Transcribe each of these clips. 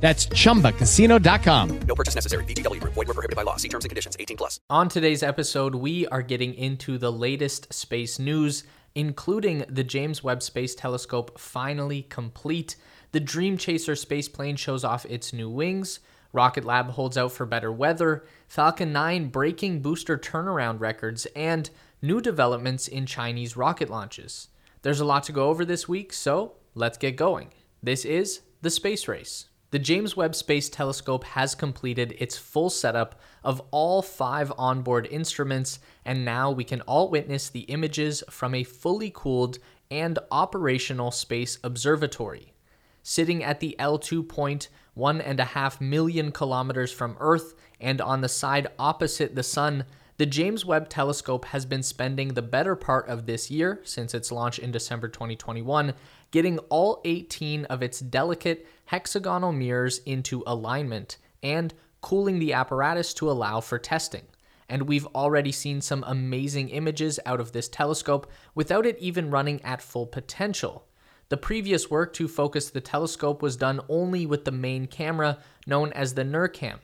That's chumbacasino.com. No purchase necessary. VGW Group. Void were prohibited by law. See terms and conditions. 18 plus. On today's episode, we are getting into the latest space news, including the James Webb Space Telescope finally complete, the Dream Chaser space plane shows off its new wings, Rocket Lab holds out for better weather, Falcon 9 breaking booster turnaround records, and new developments in Chinese rocket launches. There's a lot to go over this week, so let's get going. This is the Space Race. The James Webb Space Telescope has completed its full setup of all five onboard instruments, and now we can all witness the images from a fully cooled and operational space observatory. Sitting at the L2 point, one and a half million kilometers from Earth, and on the side opposite the Sun, the James Webb Telescope has been spending the better part of this year, since its launch in December 2021, getting all 18 of its delicate hexagonal mirrors into alignment and cooling the apparatus to allow for testing. And we've already seen some amazing images out of this telescope without it even running at full potential. The previous work to focus the telescope was done only with the main camera known as the NIRCam.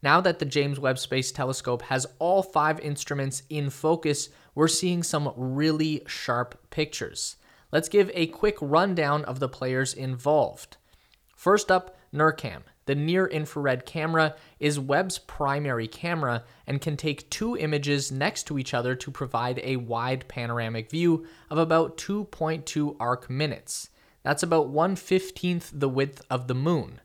Now that the James Webb Space Telescope has all five instruments in focus, we're seeing some really sharp pictures. Let's give a quick rundown of the players involved. First up, NIRCam. The near infrared camera is Webb's primary camera and can take two images next to each other to provide a wide panoramic view of about 2.2 arc minutes. That's about 1 15th the width of the moon.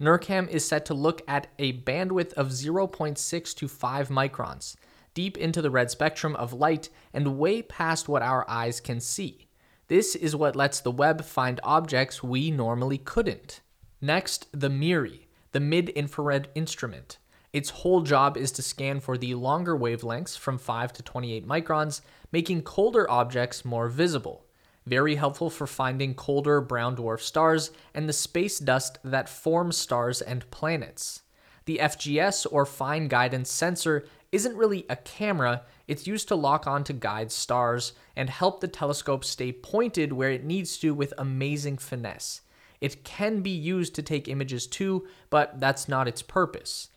NIRCam is set to look at a bandwidth of 0.6 to 5 microns, deep into the red spectrum of light and way past what our eyes can see. This is what lets the Webb find objects we normally couldn't. Next, the MIRI, the mid infrared instrument. Its whole job is to scan for the longer wavelengths from 5 to 28 microns, making colder objects more visible. Very helpful for finding colder brown dwarf stars and the space dust that forms stars and planets. The FGS or Fine Guidance Sensor isn't really a camera, it's used to lock on to guide stars and help the telescope stay pointed where it needs to with amazing finesse. It can be used to take images too, but that's not its purpose.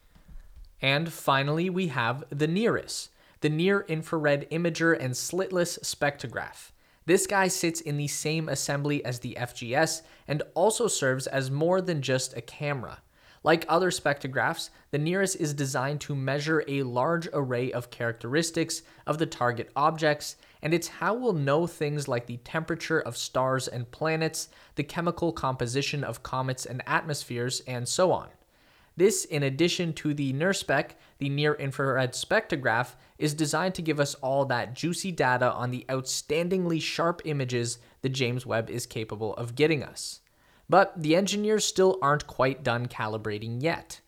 And finally, we have the NIRISS, the Near Infrared Imager and Slitless Spectrograph. This guy sits in the same assembly as the FGS and also serves as more than just a camera. Like other spectrographs, the NIRISS is designed to measure a large array of characteristics of the target objects, and it's how we'll know things like the temperature of stars and planets, the chemical composition of comets and atmospheres, and so on. This, in addition to the NIRSpec, the near infrared spectrograph, is designed to give us all that juicy data on the outstandingly sharp images the James Webb is capable of getting us. But the engineers still aren't quite done calibrating yet.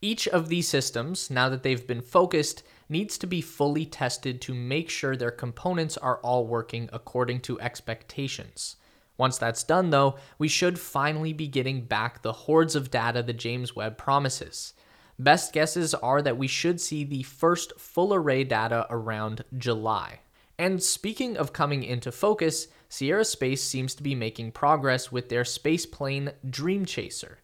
Each of these systems, now that they've been focused, needs to be fully tested to make sure their components are all working according to expectations. Once that's done, though, we should finally be getting back the hordes of data the James Webb promises. Best guesses are that we should see the first full array data around July. And speaking of coming into focus, Sierra Space seems to be making progress with their space plane Dream Chaser.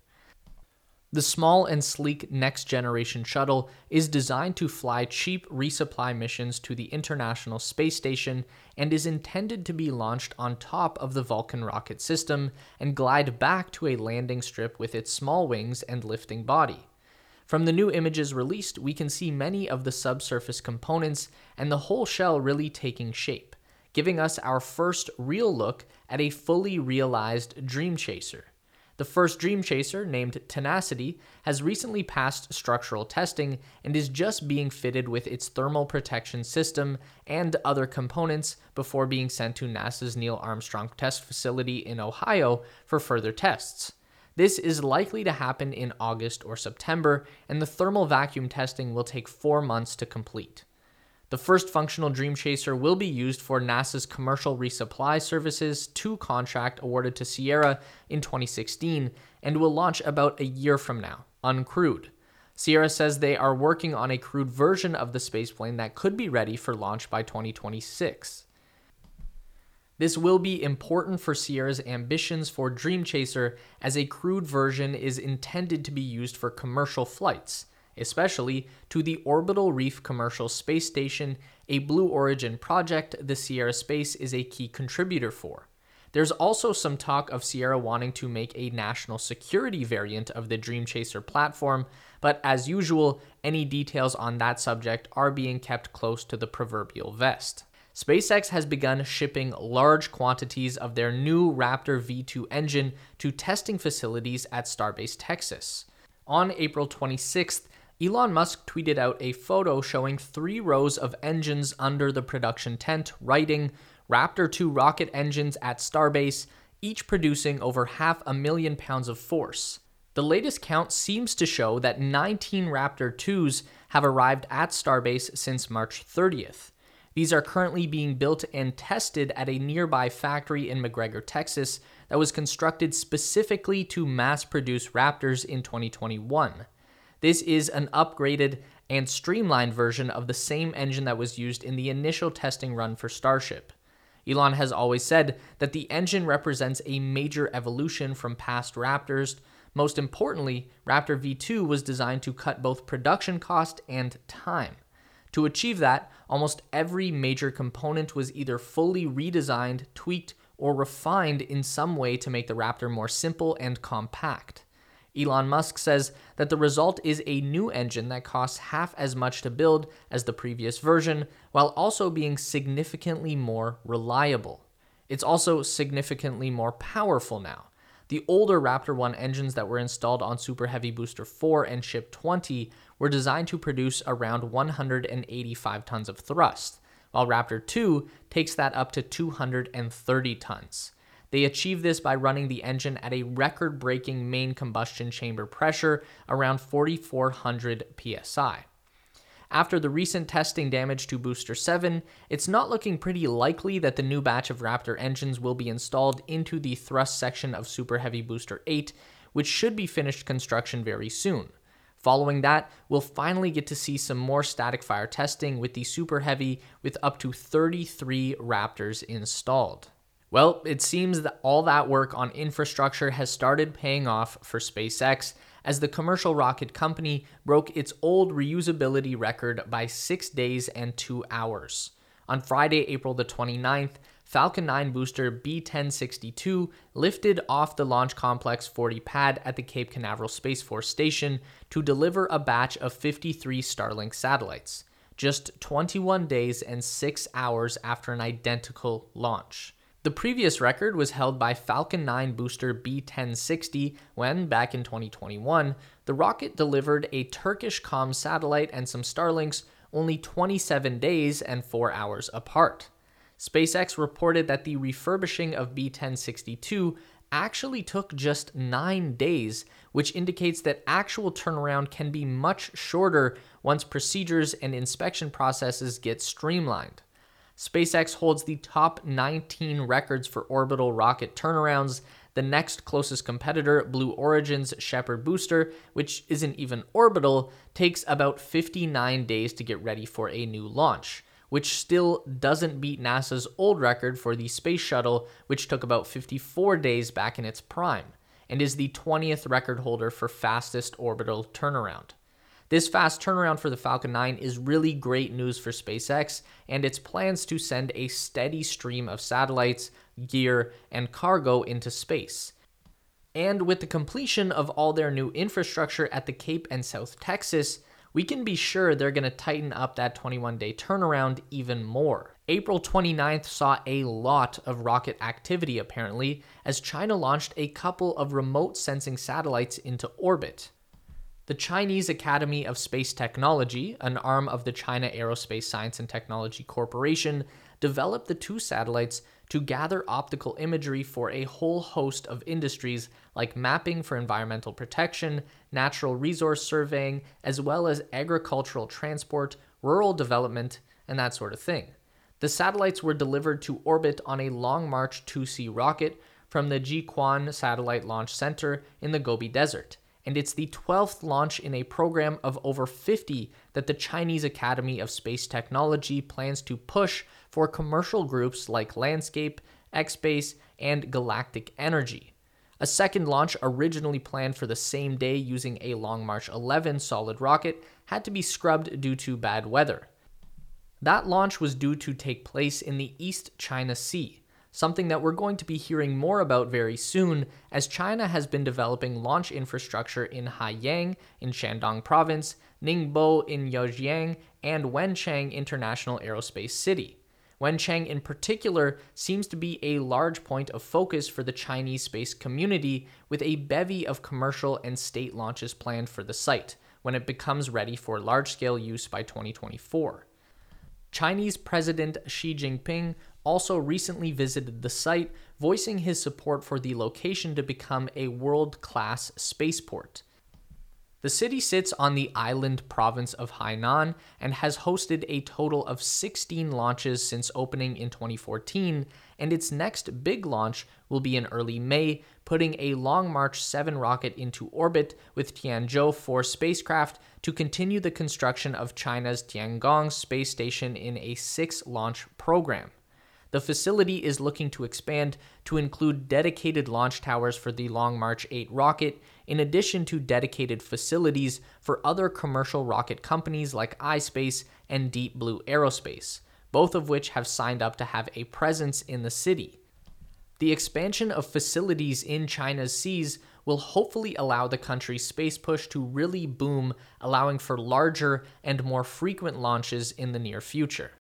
The small and sleek next generation shuttle is designed to fly cheap resupply missions to the International Space Station and is intended to be launched on top of the Vulcan rocket system and glide back to a landing strip with its small wings and lifting body. From the new images released, we can see many of the subsurface components and the whole shell really taking shape, giving us our first real look at a fully realized Dream Chaser. The first Dream Chaser, named Tenacity, has recently passed structural testing and is just being fitted with its thermal protection system and other components before being sent to NASA's Neil Armstrong Test Facility in Ohio for further tests. This is likely to happen in August or September, and the thermal vacuum testing will take four months to complete. The first functional Dream Chaser will be used for NASA's Commercial Resupply Services 2 contract awarded to Sierra in 2016 and will launch about a year from now, uncrewed. Sierra says they are working on a crewed version of the spaceplane that could be ready for launch by 2026. This will be important for Sierra's ambitions for Dream Chaser as a crewed version is intended to be used for commercial flights especially to the Orbital Reef Commercial Space Station, a Blue Origin project the Sierra Space is a key contributor for. There's also some talk of Sierra wanting to make a national security variant of the Dream Chaser platform, but as usual, any details on that subject are being kept close to the proverbial vest. SpaceX has begun shipping large quantities of their new Raptor V2 engine to testing facilities at Starbase Texas. On April 26th, Elon Musk tweeted out a photo showing three rows of engines under the production tent, writing Raptor 2 rocket engines at Starbase, each producing over half a million pounds of force. The latest count seems to show that 19 Raptor 2s have arrived at Starbase since March 30th. These are currently being built and tested at a nearby factory in McGregor, Texas, that was constructed specifically to mass produce Raptors in 2021. This is an upgraded and streamlined version of the same engine that was used in the initial testing run for Starship. Elon has always said that the engine represents a major evolution from past Raptors. Most importantly, Raptor V2 was designed to cut both production cost and time. To achieve that, almost every major component was either fully redesigned, tweaked, or refined in some way to make the Raptor more simple and compact. Elon Musk says that the result is a new engine that costs half as much to build as the previous version, while also being significantly more reliable. It's also significantly more powerful now. The older Raptor 1 engines that were installed on Super Heavy Booster 4 and Ship 20 were designed to produce around 185 tons of thrust, while Raptor 2 takes that up to 230 tons. They achieve this by running the engine at a record breaking main combustion chamber pressure around 4,400 psi. After the recent testing damage to Booster 7, it's not looking pretty likely that the new batch of Raptor engines will be installed into the thrust section of Super Heavy Booster 8, which should be finished construction very soon. Following that, we'll finally get to see some more static fire testing with the Super Heavy with up to 33 Raptors installed. Well, it seems that all that work on infrastructure has started paying off for SpaceX as the commercial rocket company broke its old reusability record by six days and two hours. On Friday, April the 29th, Falcon 9 booster B 1062 lifted off the Launch Complex 40 pad at the Cape Canaveral Space Force Station to deliver a batch of 53 Starlink satellites, just 21 days and 6 hours after an identical launch. The previous record was held by Falcon 9 booster B 1060 when, back in 2021, the rocket delivered a Turkish com satellite and some Starlinks only 27 days and 4 hours apart. SpaceX reported that the refurbishing of B 1062 actually took just 9 days, which indicates that actual turnaround can be much shorter once procedures and inspection processes get streamlined. SpaceX holds the top 19 records for orbital rocket turnarounds. The next closest competitor, Blue Origin's Shepard booster, which isn't even orbital, takes about 59 days to get ready for a new launch, which still doesn't beat NASA's old record for the Space Shuttle, which took about 54 days back in its prime, and is the 20th record holder for fastest orbital turnaround. This fast turnaround for the Falcon 9 is really great news for SpaceX and its plans to send a steady stream of satellites, gear, and cargo into space. And with the completion of all their new infrastructure at the Cape and South Texas, we can be sure they're going to tighten up that 21 day turnaround even more. April 29th saw a lot of rocket activity apparently, as China launched a couple of remote sensing satellites into orbit. The Chinese Academy of Space Technology, an arm of the China Aerospace Science and Technology Corporation, developed the two satellites to gather optical imagery for a whole host of industries like mapping for environmental protection, natural resource surveying, as well as agricultural transport, rural development, and that sort of thing. The satellites were delivered to orbit on a Long March 2C rocket from the Jiuquan Satellite Launch Center in the Gobi Desert and it's the 12th launch in a program of over 50 that the Chinese Academy of Space Technology plans to push for commercial groups like LandSpace, ExPace, and Galactic Energy. A second launch, originally planned for the same day using a Long March 11 solid rocket, had to be scrubbed due to bad weather. That launch was due to take place in the East China Sea something that we're going to be hearing more about very soon, as China has been developing launch infrastructure in Haiyang in Shandong Province, Ningbo in Zhejiang, and Wenchang International Aerospace City. Wenchang, in particular, seems to be a large point of focus for the Chinese space community, with a bevy of commercial and state launches planned for the site when it becomes ready for large scale use by 2024. Chinese President Xi Jinping also recently visited the site, voicing his support for the location to become a world class spaceport. The city sits on the island province of Hainan and has hosted a total of 16 launches since opening in 2014, and its next big launch will be in early May, putting a Long March 7 rocket into orbit with Tianzhou 4 spacecraft to continue the construction of China's Tiangong space station in a six launch program. The facility is looking to expand to include dedicated launch towers for the Long March 8 rocket, in addition to dedicated facilities for other commercial rocket companies like iSpace and Deep Blue Aerospace, both of which have signed up to have a presence in the city. The expansion of facilities in China's seas will hopefully allow the country's space push to really boom, allowing for larger and more frequent launches in the near future.